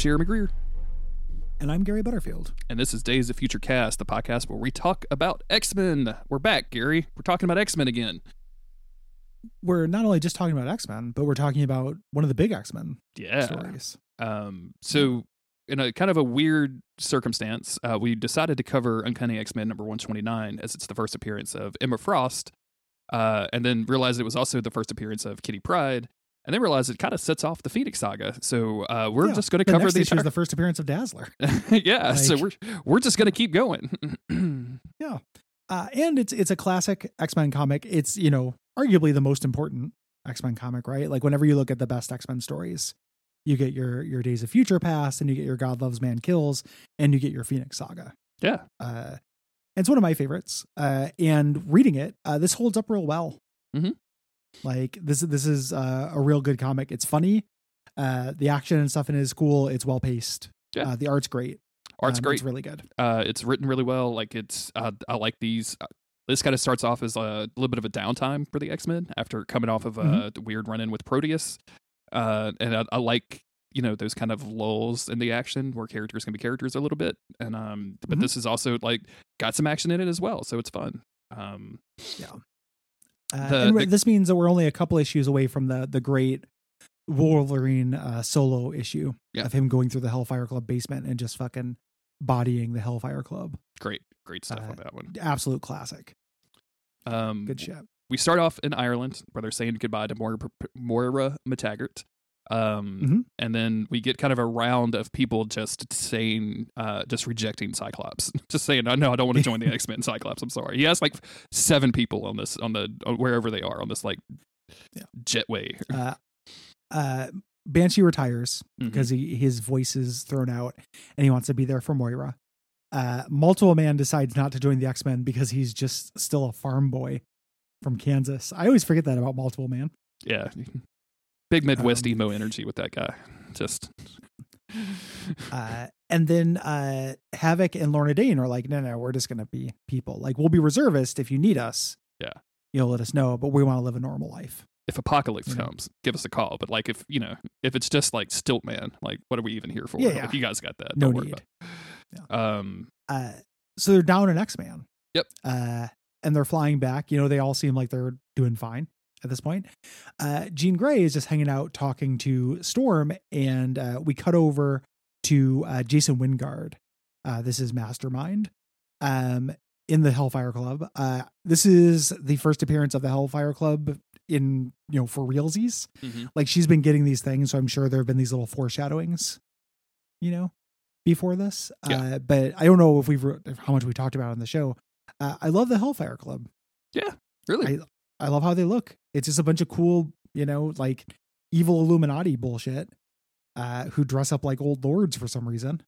Jeremy Greer, And I'm Gary Butterfield. and this is Days of Future Cast, the podcast where we talk about X Men. We're back, Gary. We're talking about X Men again. We're not only just talking about X Men, but we're talking about one of the big X Men Yeah. stories. Um, so, in a kind of a weird circumstance, uh, we decided to cover Uncanny X Men number 129 as it's the first appearance of Emma Frost, uh, and then realized it was also the first appearance of Kitty Pryde, and then realized it kind of sets off the Phoenix saga. So, uh, we're Yeah. just going to cover the is entire. the first appearance of Dazzler. yeah, so we're we're just going to keep going. Yeah, uh, and it's it's a classic X Men comic. It's you know arguably the most important X Men comic, right? Like whenever you look at the best X Men stories, you get your your Days of Future Past, and you get your God Loves Man Kills, and you get your Phoenix Saga. yeah, Uh, it's one of my favorites. Uh, and reading it, uh, this holds up real well. Mhm. Like this this is uh, a real good comic. It's funny. Uh, the action and stuff in it is cool. It's well paced. Yeah. Uh, the art's great. art's Um, great. It's really good. Uh, it's written really well. Like it's, uh, I like these. Uh, this kind of starts off as a little bit of a downtime for the X Men after coming off of a Mhm. weird run in with Proteus. Uh, and I, I like you know those kind of lulls in the action where characters can be characters a little bit. And um, but Mhm. this is also like got some action in it as well, so it's fun. Um, Uh, The- and the- this means that we're only a couple issues away from the the great Wolverine uh, solo issue Yeah. of him going through the Hellfire Club basement and just fucking bodying the Hellfire Club. great, great stuff Uh, on that one. Absolute classic. Um, Good shit. we start off in Ireland where they're saying goodbye to Moira, Moira MacTaggert. Um, Mhm. And then we get kind of a round of people just saying, uh, just rejecting Cyclops, just saying, "No, no, I don't want to join the X Men." Cyclops, I'm sorry. He has like seven people on this, on the on wherever they are on this like Yeah. jetway. Uh, uh, Banshee retires Mhm. because he his voice is thrown out and he wants to be there for Moira. Uh, Multiple Man decides not to join the X Men because he's just still a farm boy from Kansas. I always forget that about Multiple Man. Yeah, big Midwest Um, emo energy with that guy. Just Uh, and then uh, Havoc and Lorna Dane are like, no, no, we're just gonna be people. Like we'll be reservist if you need us. Yeah. you'll let us know, but we want to live a normal life. if Apocalypse You know. comes, give us a call. But like if you know, if it's just like Stilt Man, like what are we even here for? Yeah, Like, yeah. you guys got that. No Don't worry need. It. Um, Uh, so they're down an X Man. Yep. Uh, and they're flying back. You know, they all seem like they're doing fine at this point. Uh, Jean Grey is just hanging out talking to Storm, and uh, we cut over to uh, Jason Wyngarde. Uh, this is Mastermind. Um, in the Hellfire Club. Uh, this is the first appearance of the Hellfire Club in you know for realsies. mhm. Like she's been getting these things, so I'm sure there have been these little foreshadowings, you know, before this. Yeah. Uh, but I don't know if we've how much we talked about on the show. Uh, I love the Hellfire Club. Yeah, really, I love how they look. It's just a bunch of cool, you know, like evil Illuminati bullshit, uh, who dress up like old lords for some reason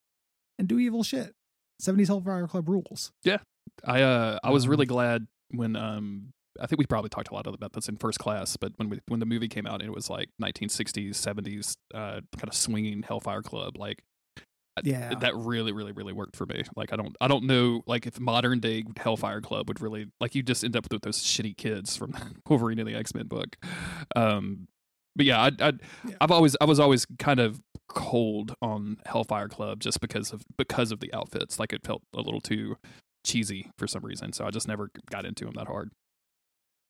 and do evil shit. 70s Hellfire Club rules. Yeah. I uh I was really Um, glad when um I think we probably talked a lot about this in first class, but when we when the movie came out it was like 1960s, 70s, uh, kind of swinging Hellfire Club, like I- Yeah. that really, really, really worked for me. Like I don't, I don't know, like if modern day Hellfire Club would really, like you just end up with those shitty kids from Wolverine and the X Men book. Um, but yeah, I, I, Yeah. I've always, I was always kind of cold on Hellfire Club just because of because of the outfits. Like it felt a little too cheesy for some reason, so I just never got into them that hard.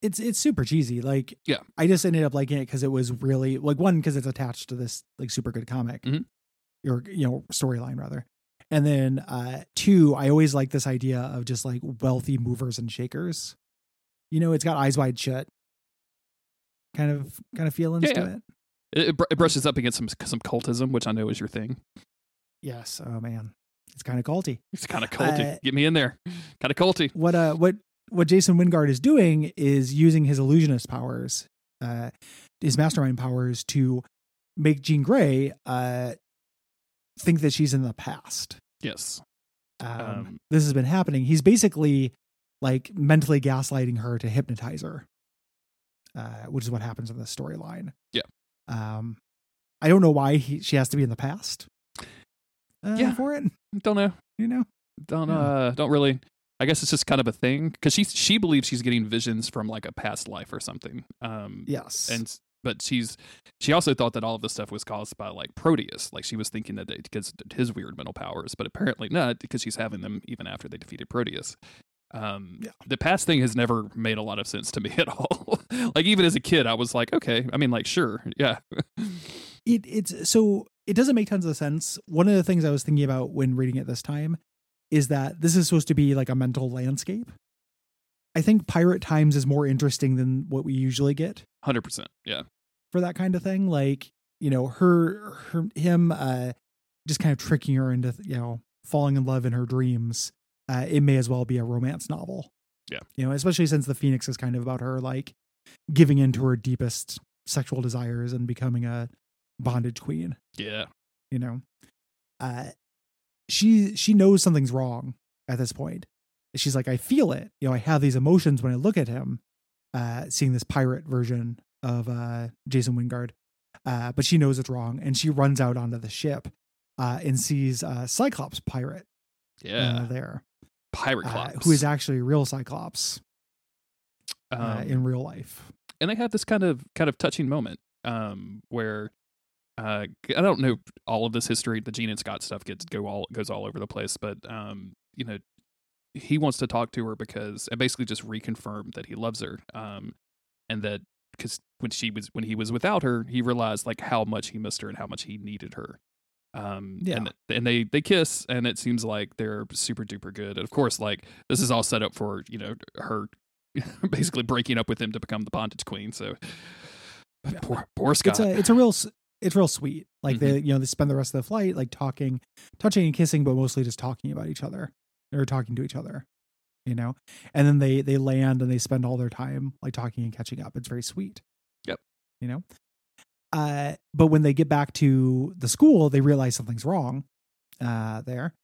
It's it's super cheesy. Like Yeah. I just ended up liking it because it was really like one because it's attached to this like super good comic Mhm. Or you know storyline rather, and then uh two I always like this idea of just like wealthy movers and shakers. You know, it's got eyes wide shut, kind of kind of feelings Yeah, to yeah. it. It, it, br- it brushes up against some some cultism, which I know is your thing. Yes. Oh man, it's kind of culty. It's kind of culty. Uh, Get me in there. Kind of culty. what uh what what Jason Wyngarde is doing is using his illusionist powers, uh his mastermind powers to make Jean Grey uh think that she's in the past. Yes. Um, Um, this has been happening. He's basically like mentally gaslighting her to hypnotize her. Uh, which is what happens in the storyline. Yeah. Um I don't know why he, she has to be in the past. Uh, Yeah. for it, Don't know. you know. Don't Yeah. uh don't really I guess it's just kind of a thing because she she believes she's getting visions from like a past life or something. Um Yes. and but she's she also thought that all of this stuff was caused by like Proteus. Like she was thinking that because his weird mental powers, but apparently not because she's having them even after they defeated Proteus. Um, Yeah. the past thing has never made a lot of sense to me at all. like even as a kid, I was like, okay, I mean, like sure, yeah, it it's so it doesn't make tons of sense. One of the things I was thinking about when reading it this time is that this is supposed to be like a mental landscape. I think Pirate Times is more interesting than what we usually get hundred percent, yeah, for that kind of thing. Like, you know, her her him uh just kind of tricking her into, you know, falling in love in her dreams. Uh it may as well be a romance novel. Yeah. You know, especially since the Phoenix is kind of about her like giving in to her deepest sexual desires and becoming a bondage queen yeah, you know uh she she knows something's wrong at this point she's like i feel it you know i have these emotions when i look at him uh seeing this pirate version of uh jason wyngarde uh but she knows it's wrong and she runs out onto the ship uh and sees uh cyclops pirate yeah, there pirate uh, who is actually real cyclops uh, um, in real life. and they have this kind of kind of touching moment um where uh I don't know all of this history the Jean and Scott stuff gets go all goes all over the place but um you know he wants to talk to her because and basically just reconfirm that he loves her um and that because when she was when he was without her he realized like how much he missed her and how much he needed her. Um Yeah. and and they they kiss and it seems like they're super duper good. And of course like this is all set up for you know her basically breaking up with him to become the bondage queen so Yeah. poor poor Scott. it's a it's a real it's real sweet. Like they you know they spend the rest of the flight like talking touching and kissing but mostly just talking about each other or talking to each other you know? And then they they land and they spend all their time like talking and catching up. It's very sweet. Yep. you know? Uh but when they get back to the school they realize something's wrong uh there.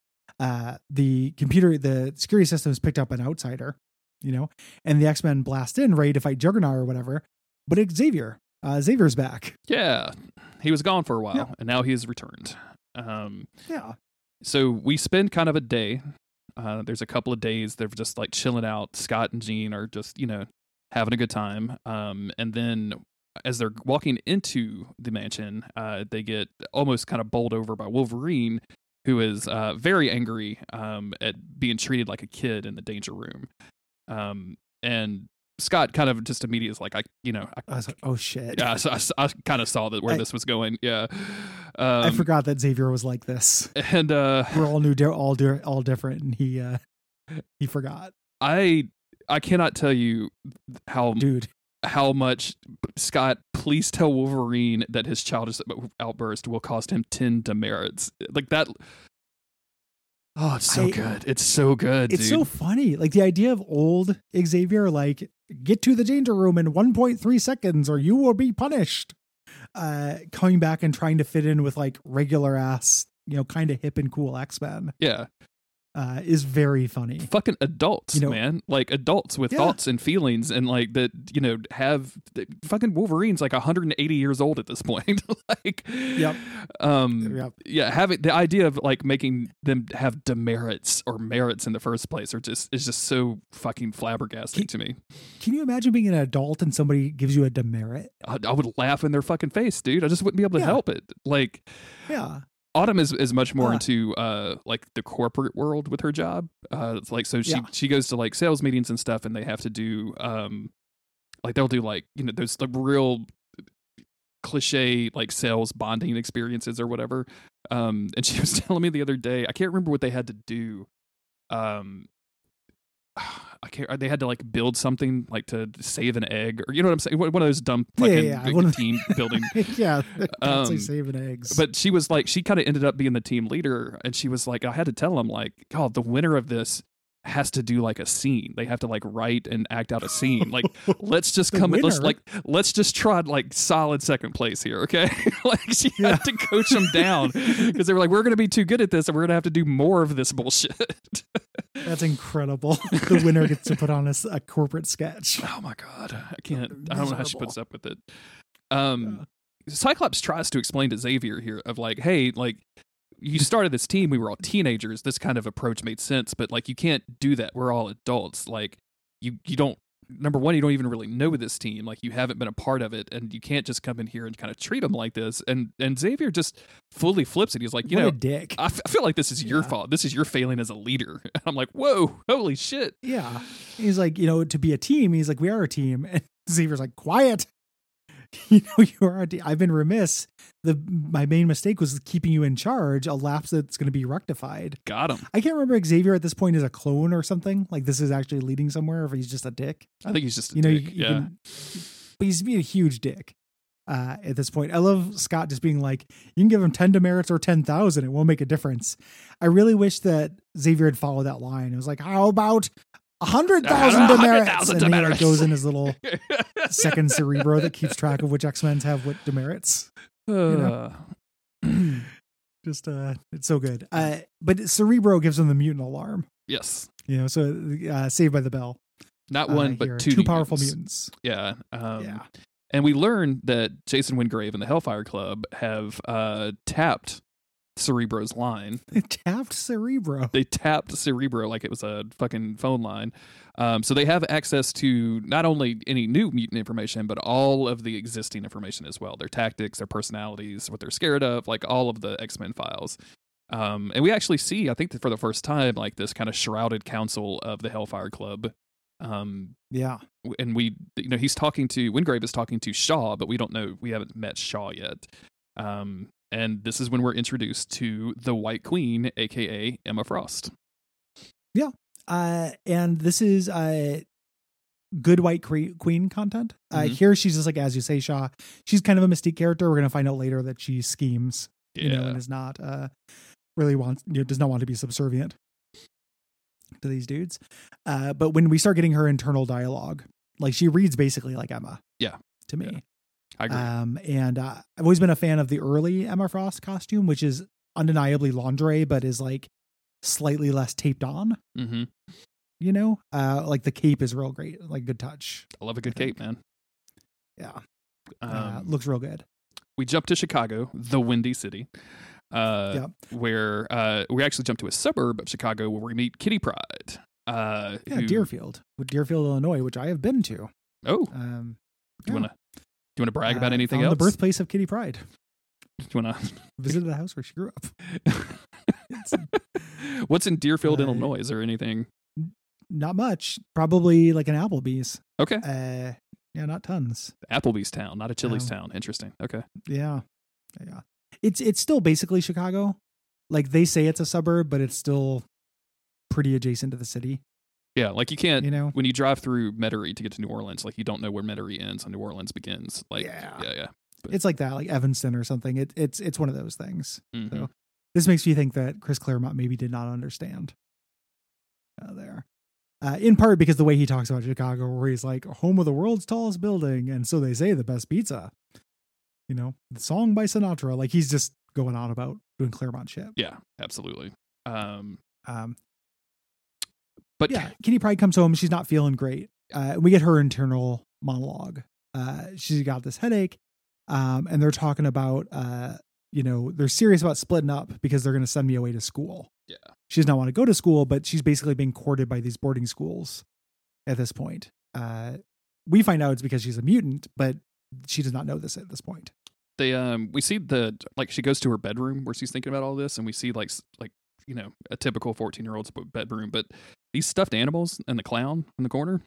Uh the computer the security system has picked up an outsider you know? And the x-men blast in ready to fight juggernaut or whatever but it's xavier. Uh xavier's back. Yeah. He was gone for a while Yeah. and now he has returned. Um yeah. so we spend kind of a day uh there's a couple of days they're just like chilling out. Scott and jean are just you know having a good time. Um and then as they're walking into the mansion uh they get almost kind of bowled over by wolverine who is uh very angry um at being treated like a kid in the danger room. Um and scott kind of just immediately is like i you know i I was like, oh shit. yeah, so I, kind of saw that where I- this was going. Yeah, um, I forgot that Xavier was like this. And uh, We're all new, all all different, and he uh he forgot, I I cannot tell you how dude. how much Scott. Please tell Wolverine that his childish outburst will cost him ten demerits. Like that. Oh, it's so I- good. It's so good, It's dude. so funny, like the idea of old Xavier, like get to the danger room in 1.3 seconds, or you will be punished. Uh, coming back and trying to fit in with like regular ass, you know, kind of hip and cool X Men, yeah, uh, is very funny. fucking adults, You know- man. Like adults with Yeah. thoughts and feelings, and like that. You know, have fucking Wolverine's like 180 years old at this point. like, Yep. Um, Yep. yeah, having the idea of like making them have demerits or merits in the first place are just is just so fucking flabbergasting to me. Can you imagine being an adult and somebody gives you a demerit? I, I would laugh in their fucking face, dude. I just wouldn't be able to Yeah. help it. Like Yeah, Autumn is, is much more Ah. into uh like the corporate world with her job. Uh, like so she Yeah. she goes to like sales meetings and stuff, and they have to do um like they'll do like you know there's the real cliche like sales bonding experiences or whatever. Um, and she was telling me the other day, I can't remember what they had to do. Um, I can't. They had to like build something like to save an egg, or you know what I'm saying? One of those dumb Yeah, fucking yeah, one of- team building yeah. Um, saving eggs. but she was like, she kind of ended up being the team leader, and she was like, I had to tell him like, God, the winner of this has to do like a scene. They have to like write and act out a scene. Like, let's just come and let's like let's just try like solid second place here, okay? like she Yeah. had to coach them down because they were like, we're gonna be too good at this, and we're gonna have to do more of this bullshit. That's incredible. the winner gets to put on a corporate sketch. oh my god, I can't. I don't know how she puts up with it. Um, Cyclops tries to explain to Xavier here of like, hey, like you started this team, we were all teenagers. This kind of approach made sense, but like you can't do that. We're all adults. Like you you don't number one, you don't even really know this team. Like you haven't been a part of it, and you can't just come in here and kind of treat them like this. And and Xavier just fully flips it. He's like, you what know, a dick. I, f- I feel like this is your Yeah. fault. This is your failing as a leader. And I'm like, whoa, holy shit. Yeah. He's like, you know, to be a team, he's like, we are a team. And Xavier's like, quiet. You know, you are. I've been remiss. The my main mistake was keeping you in charge, a lapse that's going to be rectified. Got him. I can't remember Xavier at this point is a clone or something. Like this is actually leading somewhere, or if he's just a dick. I think he's just a You know, you, you yeah. can, but he's being a huge dick uh, at this point. I love Scott just being like, you can give him 10 demerits or 10,000. It won't make a difference. I really wish that Xavier had followed that line. It was like, how about 100,000 demerits? 100,000 And then he like, demerits. goes in his little second cerebro that keeps track of which X-Men have what demerits. Uh, Just, uh, it's so good. Uh, but Cerebro gives him the mutant alarm, yes. you know, so uh, saved by the bell. Not uh, one, but two. two powerful mutants. Yeah. Um, yeah. And we learned that Jason Wingrave and the Hellfire Club have uh, tapped Cerebro's line. They tapped Cerebro. They tapped Cerebro like it was a fucking phone line. Um, so they have access to not only any new mutant information, but all of the existing information as well their tactics, their personalities, what they're scared of, like all of the X Men files. Um, and we actually see, I think, that for the first time, like this kind of shrouded council of the Hellfire Club. Um, Yeah. and we you know he's talking to wingrave is talking to shaw but we don't know we haven't met shaw yet um and this is when we're introduced to the white queen aka emma frost Yeah, uh, and this is uh, good white cre- queen content. Uh, Mhm. Here, she's just like as you say, Shaw. She's kind of a mystique character. We're gonna find out later that she schemes, you know, Yeah. and is not uh, really wants, you know, does not want to be subservient to these dudes. Uh, but when we start getting her internal dialogue, like she reads basically like Emma. Yeah. To me. Yeah. I agree. Um, and uh, I've always been a fan of the early Emma Frost costume, which is undeniably lingerie, but is like slightly less taped on. Hmm you know? Uh like the cape is real great like good touch i love a good cape man. Yeah. Um, uh, looks real good. we jump to chicago the windy city uh Yep. where uh we actually jump to a suburb of chicago where we meet kitty pryde uh yeah who- deerfield deerfield illinois which i have been to. Oh. Um do you yeah. want to you want to brag uh, about anything else the birthplace of kitty pryde. Do you want to visit the house where she grew up. What's in Deerfield, Uh, Illinois? Is there anything? not much. Probably like an applebee's. Okay, uh yeah not tons. Applebee's town, not a Chili's Oh. town. Interesting. Okay, yeah. Yeah. It's it's still basically chicago. Like they say it's a suburb but it's still pretty adjacent to the city yeah, like you can't you know when you drive through Metairie to get to New Orleans, like you don't know where Metairie ends and New Orleans begins. Like, Yeah. yeah, yeah. it's like that like evanston or something it, it's it's one of those things Mhm. So this makes me think that Chris Claremont maybe did not understand uh, there. Uh, in part because the way he talks about Chicago, where he's like home of the world's tallest building, and so they say the best pizza. You know, the song by Sinatra. Like he's just going on about doing Claremont shit. yeah, absolutely. Um, Um, but yeah, Kitty Pryde comes home. She's not feeling great. Uh, we get her internal monologue. Uh, she's got this headache, um, and they're talking about, uh, you know, they're serious about splitting up because they're going to send me away to school. Yeah. she does not want to go to school, but she's basically being courted by these boarding schools at this point. Uh, we find out it's because she's a mutant, but she does not know this at this point. they um we see the like she goes to her bedroom where she's thinking about all this, and we see like like you know a typical fourteen year old's bedroom, but these stuffed animals and the clown in the corner.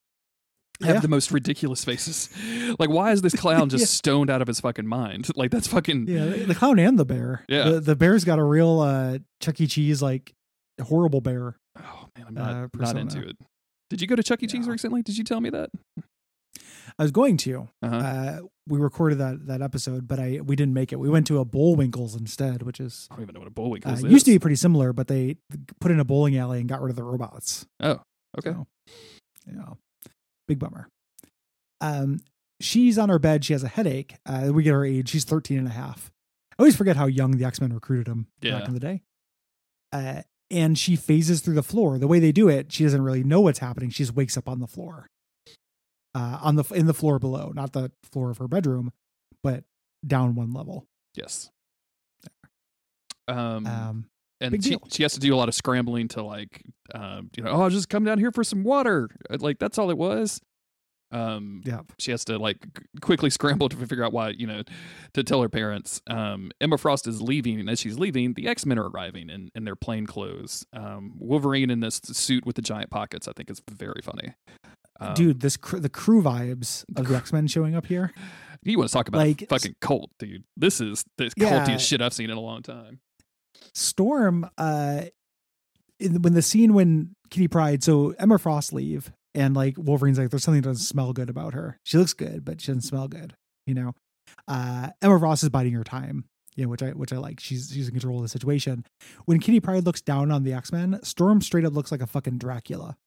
Have Yeah. the most ridiculous faces. Like, why is this clown just Yeah. stoned out of his fucking mind? Like, that's fucking Yeah, the, clown and the bear. Yeah. the, the bear's got a real uh, Chuck E. Cheese like horrible bear. Oh man, I'm not, uh, not into it. Did you go to Chuck E. Cheese Yeah. recently? Did you tell me that? I was going to. Uh-huh. Uh, we recorded that that episode, but I we didn't make it. We went to a Bullwinkles instead, which is I don't even know what a bullwink uh, is. It used to be pretty similar, but they put in a bowling alley and got rid of the robots. Oh, okay. So, yeah, big bummer. Um, she's on her bed. She has a headache. Uh, we get her age. She's 13 and a half. I always forget how young the X Men recruited him Yeah. back in the day. Uh, and she phases through the floor. The way they do it, she doesn't really know what's happening. She just wakes up on the floor, uh, on the in the floor below, not the floor of her bedroom, but down one level. Yes. Um, Um, and she, deal. she has to do a lot of scrambling to like, um, you know, oh, just come down here for some water. Uh, Like that's all it was. Um, Yeah. she has to like quickly scramble to figure out why you know to tell her parents. Um, Emma Frost is leaving, and as she's leaving, the X Men are arriving in in their plain clothes. Um, Wolverine in this suit with the giant pockets, I think, is very funny. Um, Dude, this cr- the crew vibes of the X Men showing up here. you want to talk about like, fucking cult, dude? This is the Yeah. cultiest shit I've seen in a long time. Storm, uh, in, when the scene when Kitty Pryde, so Emma Frost leave, and like Wolverine's like, there's something that doesn't smell good about her. She looks good, but she doesn't smell good. You know, uh, Emma Frost is biding her time. You know, which I which I like. She's she's in control of the situation. When Kitty Pryde looks down on the X Men, Storm straight up looks like a fucking Dracula.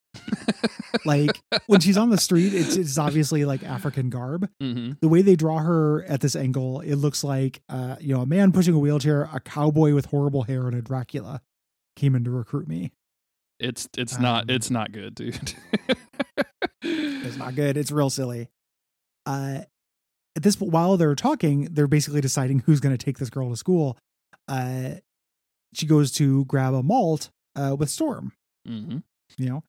Like when she's on the street, it's it's obviously like African garb. hmm The way they draw her at this angle, it looks like uh, you know, a man pushing a wheelchair, a cowboy with horrible hair, and a Dracula came in to recruit me. It's it's not Um, it's not good, dude. It's not good. It's real silly. Uh, at this while they're talking, they're basically deciding who's going to take this girl to school. Uh, she goes to grab a malt uh, with Storm. hmm You know,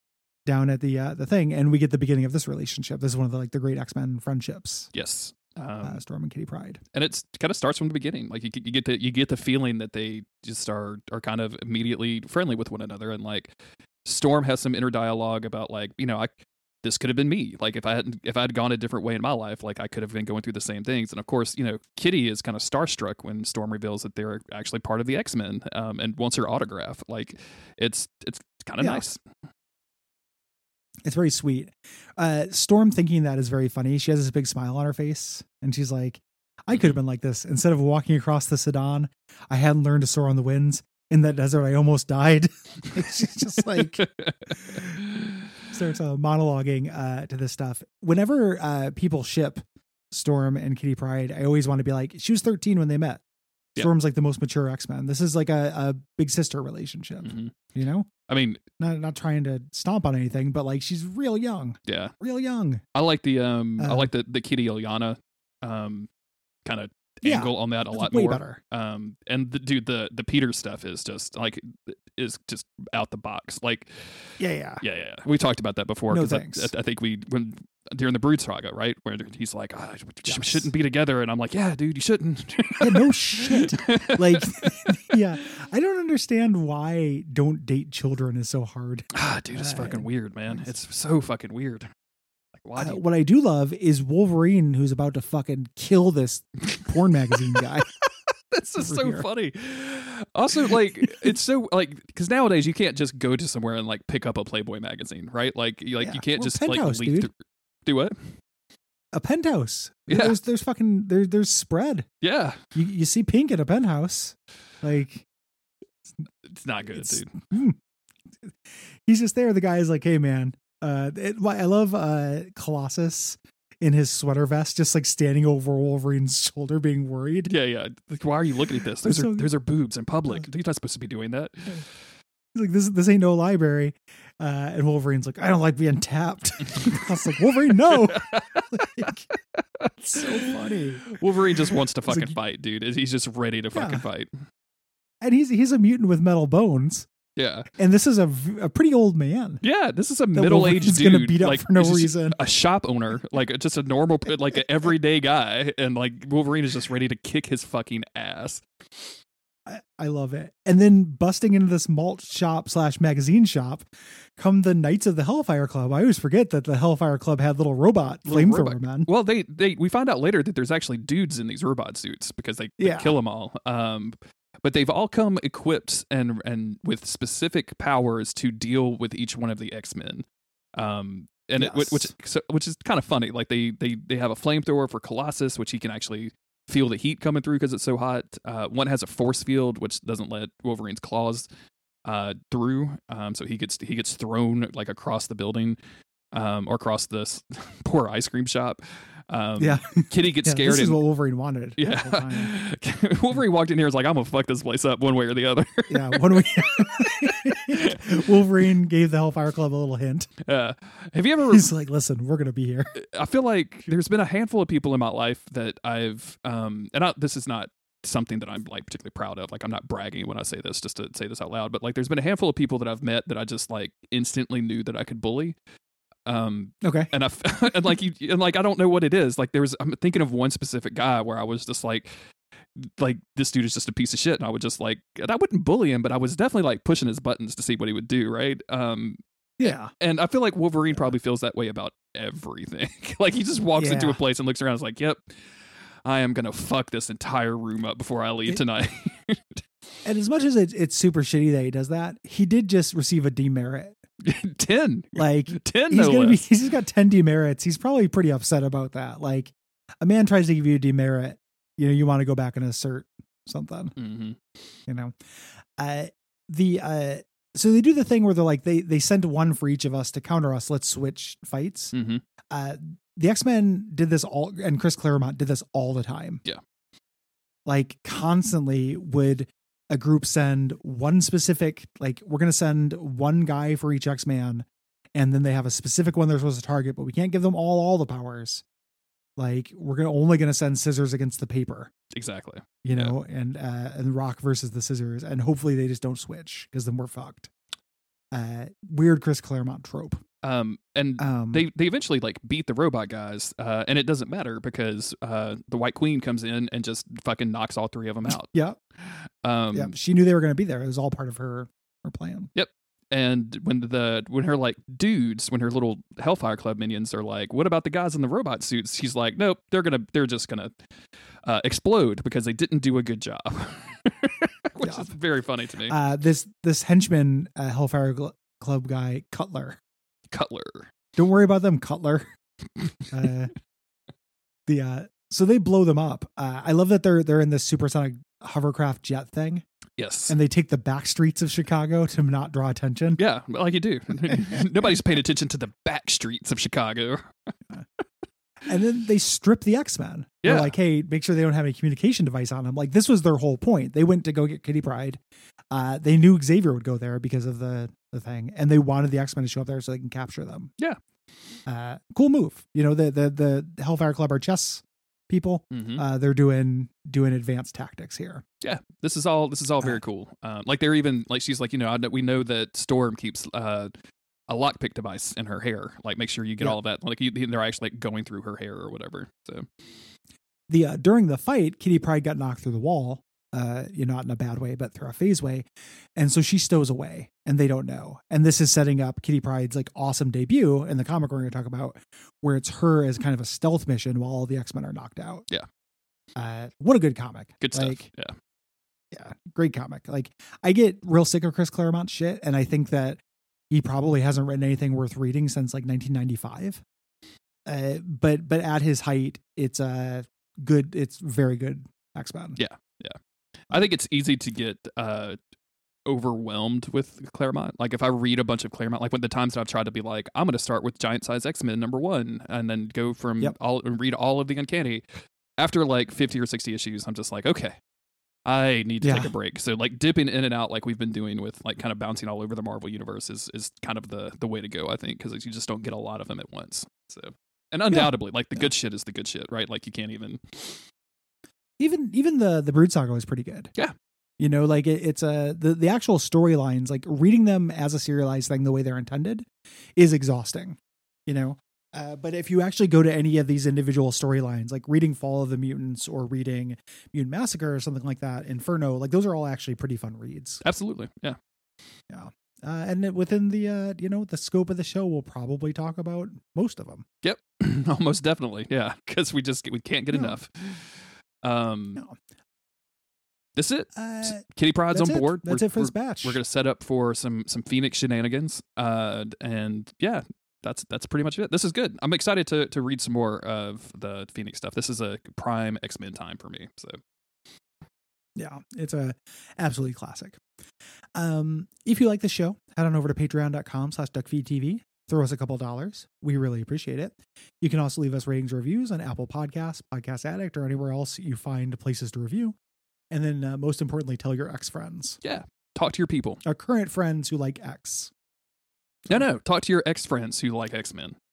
down at the uh, the thing, and we get the beginning of this relationship. This is one of the like the great X Men friendships. Yes. Um, uh, Storm and Kitty Pryde. and it's kind of starts from the beginning. Like you, you get the you get the feeling that they just are are kind of immediately friendly with one another, and like Storm has some inner dialogue about like you know I this could have been me. Like if I hadn't if I had gone a different way in my life, like I could have been going through the same things. And of course, you know Kitty is kind of starstruck when Storm reveals that they're actually part of the X Men um, and wants her autograph. Like it's it's kind of Yeah. nice. It's very sweet. Uh, Storm thinking that is very funny. She has this big smile on her face, and she's like, "I could have been like this. Instead of walking across the Sudan, I hadn't learned to soar on the winds. In that desert, I almost died." she's just like starts uh, monologuing uh, to this stuff. Whenever uh, people ship Storm and Kitty Pryde, I always want to be like, she was 13 when they met. Storm's like the most mature X Men. This is like a, a big sister relationship, Mhm. you know? I mean, Not not trying to stomp on anything, but like she's real young, yeah, real young. I like the um I Uh, like the the Kitty Illyana um kind of Yeah, angle on that a lot way more. better. Um, and the dude, the the Peter stuff is just like is just out the box. Like, Yeah, yeah. yeah, yeah, we talked about that before. No I- thanks. I, I think we when during the Brood saga, right, where he's like, we Yes. shouldn't be together, and I'm like, yeah, dude, you shouldn't. Yeah, no shit. Like, yeah, I don't understand why don't date children is so hard. ah, dude, it's Uh, fucking weird, man. It's so fucking weird. Like, why? Uh, you- what I do love is Wolverine, who's about to fucking kill this porn magazine guy. This is so here. funny. Also, like it's so like because nowadays you can't just go to somewhere and like pick up a Playboy magazine, right? Like, you like Yeah. you can't Well, just like leaf through. Do what? A penthouse. Yeah. There's there's fucking there, there's spread. Yeah, You you see pink at a penthouse. Like it's not good, It's- dude. hmm. he's just there. The guy is like, hey man. Uh it, why- I love uh Colossus in his sweater vest, just like standing over Wolverine's shoulder, being worried. Yeah, yeah. Like, why are you looking at this? Those are so- those are boobs in public. You're not supposed to be doing that. He's like, this this ain't no library. Uh, and Wolverine's like, I don't like being tapped. I was like, Wolverine, no. like, it's so funny. Wolverine just wants to It's like fucking fight, dude. He's just ready to fucking Yeah. fight. And he's he's a mutant with metal bones. Yeah, And this is a, a pretty old man. yeah. This is a middle-aged Wolverine's dude, gonna beat up like for no reason. a shop owner, like just a normal, like an everyday guy, and like Wolverine is just ready to kick his fucking ass. I, I love it. And then busting into this malt shop slash magazine shop come the Knights of the Hellfire Club. I always forget that the Hellfire Club had little robot flamethrower men. Well, they they we find out later that there's actually dudes in these robot suits because they, they Yeah. kill them all. Um, but they've all come equipped and and with specific powers to deal with each one of the X Men. Um, and it, which which which is kind of funny. Like they they they have a flamethrower for Colossus, which he can actually feel the heat coming through because it's so hot. Uh, one has a force field, which doesn't let Wolverine's claws uh, through. Um, so he gets he gets thrown like across the building, um, or across this poor ice cream shop. Um, Yeah. Kitty gets Yeah, scared. this is and, what Wolverine wanted. the whole time. yeah, Wolverine walked in here and was like, "I'm gonna fuck this place up one way or the other." yeah. one way. Wolverine gave the Hellfire Club a little hint. Uh, have you ever? He's like, "Listen, we're gonna be here." I feel like there's been a handful of people in my life that I've, um, and I, this is not something that I'm like particularly proud of. Like I'm not bragging when I say this, just to say this out loud. But like, there's been a handful of people that I've met that I just like instantly knew that I could bully. Um, Okay. and I f- and like you and like I don't know what it is. Like there was I'm thinking of one specific guy where I was just like like this dude is just a piece of shit and I would just like and I wouldn't bully him, but I was definitely like pushing his buttons to see what he would do, right? Um Yeah. and I feel like Wolverine probably feels that way about everything. like he just walks into a place and looks around and is like, Yep, I am gonna fuck this entire room up before I leave It- tonight. And as much as it's, it's super shitty that he does that, he did just receive a demerit. Ten. Like Ten he's no gonna be less. he's got 10 demerits. He's probably pretty upset about that. Like a man tries to give you a demerit, you know, you want to go back and assert something, hmm you know. Uh the uh so they do the thing where they're like they they send one for each of us to counter us. Let's switch fights. hmm Uh the X-Men did this all and Chris Claremont did this all the time. Yeah. Like constantly would a group send one specific like we're going to send one guy for each X-Man and then they have a specific one they're supposed to target but we can't give them all all the powers. Like we're to only going to send scissors against the paper, Exactly. you Yeah. know, and uh and rock versus the scissors and hopefully they just don't switch because then we're fucked. Uh weird Chris Claremont trope. Um and Um they they eventually like beat the robot guys, uh, and it doesn't matter because uh, the White Queen comes in and just fucking knocks all three of them out. yeah, Um, yeah, she knew they were going to be there. It was all part of her her plan. Yep. And when the when her like dudes, when her little Hellfire Club minions are like, "What about the guys in the robot suits?" She's like, "Nope, they're gonna they're just gonna uh, explode because they didn't do a good job," which is very funny to me. uh, this this henchman uh, Hellfire Gl- Club guy Cutler. Cutler. Don't worry about them, Cutler. uh, the uh, so they blow them up. Uh, I love that they're they're in this supersonic hovercraft jet thing, Yes. and they take the back streets of Chicago to not draw attention. yeah, like you do. Nobody's paying attention to the back streets of Chicago. And then they strip the X Men. Yeah. They're like, hey, make sure they don't have any communication device on them. Like this was their whole point. They went to go get Kitty Pryde. Uh, they knew Xavier would go there because of the the thing, and they wanted the X Men to show up there so they can capture them. Yeah. Uh, cool move. You know the the the Hellfire Club are chess people. hmm Uh, they're doing doing advanced tactics here. yeah this is all this is all very Uh, cool um, like they're even like she's like you know I know, we know that storm keeps uh a lockpick device in her hair like make sure you get Yeah. all of that like you, they're actually like going through her hair or whatever so The uh, during the fight, Kitty Pryde got knocked through the wall. Uh, you know, not in a bad way, but through a phase way, and so she stows away, and they don't know. And this is setting up Kitty Pryde's like awesome debut in the comic we're going to talk about, where it's her as kind of a stealth mission while all the X Men are knocked out. Yeah. Uh, what a good comic. good stuff Like, yeah yeah, great comic. Like I get real sick of Chris Claremont shit, and I think that he probably hasn't written anything worth reading since like 1995. Uh, but but at his height, it's a good. It's very good X Men. Yeah. Yeah. I think it's easy to get uh overwhelmed with claremont like if i read a bunch of claremont like when the times that i've tried to be like i'm going to start with giant size x-men number one and then go from Yep. all and read all of the uncanny after like 50 or 60 issues i'm just like okay i need to take a break so like dipping in and out like we've been doing with like kind of bouncing all over the marvel universe is is kind of the the way to go i think because you just don't get a lot of them at once so and undoubtedly like the Yeah. good shit is the good shit right like you can't even Even even the the Brood Saga was pretty good. Yeah. You know, like it, it's a the the actual storylines, like reading them as a serialized thing the way they're intended, is exhausting. You know. Uh, but if you actually go to any of these individual storylines, like reading Fall of the Mutants or reading Mutant Massacre or something like that, Inferno, like those are all actually pretty fun reads. absolutely yeah yeah. Uh, and within the uh, you know the scope of the show, we'll probably talk about most of them. Yep, almost definitely. Yeah, because we just we can't get No. enough. Um, No. that's it. Uh, Kitty Pryde's on it. board. That's we're, it for this we're, batch. we're gonna set up for some some Phoenix shenanigans. Uh, and yeah, that's that's pretty much it. This is good. I'm excited to to read some more of the Phoenix stuff. This is a prime X Men time for me. So Yeah, it's a absolutely classic. Um, if you like the show, head on over to patreon.com slash duckfeedtv. Throw us a couple dollars. We really appreciate it. You can also leave us ratings or reviews on Apple Podcasts, Podcast Addict, or anywhere else you find places to review. And then, uh, most importantly, tell your ex friends, yeah, talk to your people. our current friends who like X. No, no, talk to your ex friends who like X Men.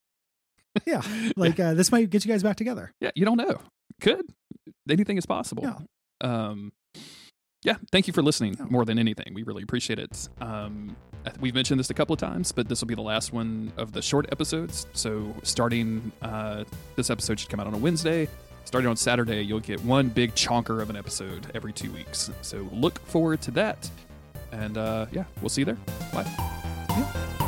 Yeah, like uh, this might get you guys back together. yeah, you don't know. Could anything is possible. Yeah. Um, yeah, thank you for listening more than anything. We really appreciate it. Um, we've mentioned this a couple of times, but this will be the last one of the short episodes. So starting uh, this episode should come out on a Wednesday. Starting on Saturday, you'll get one big chonker of an episode every two weeks. So look forward to that. And uh, yeah, we'll see you there. Bye. Yeah.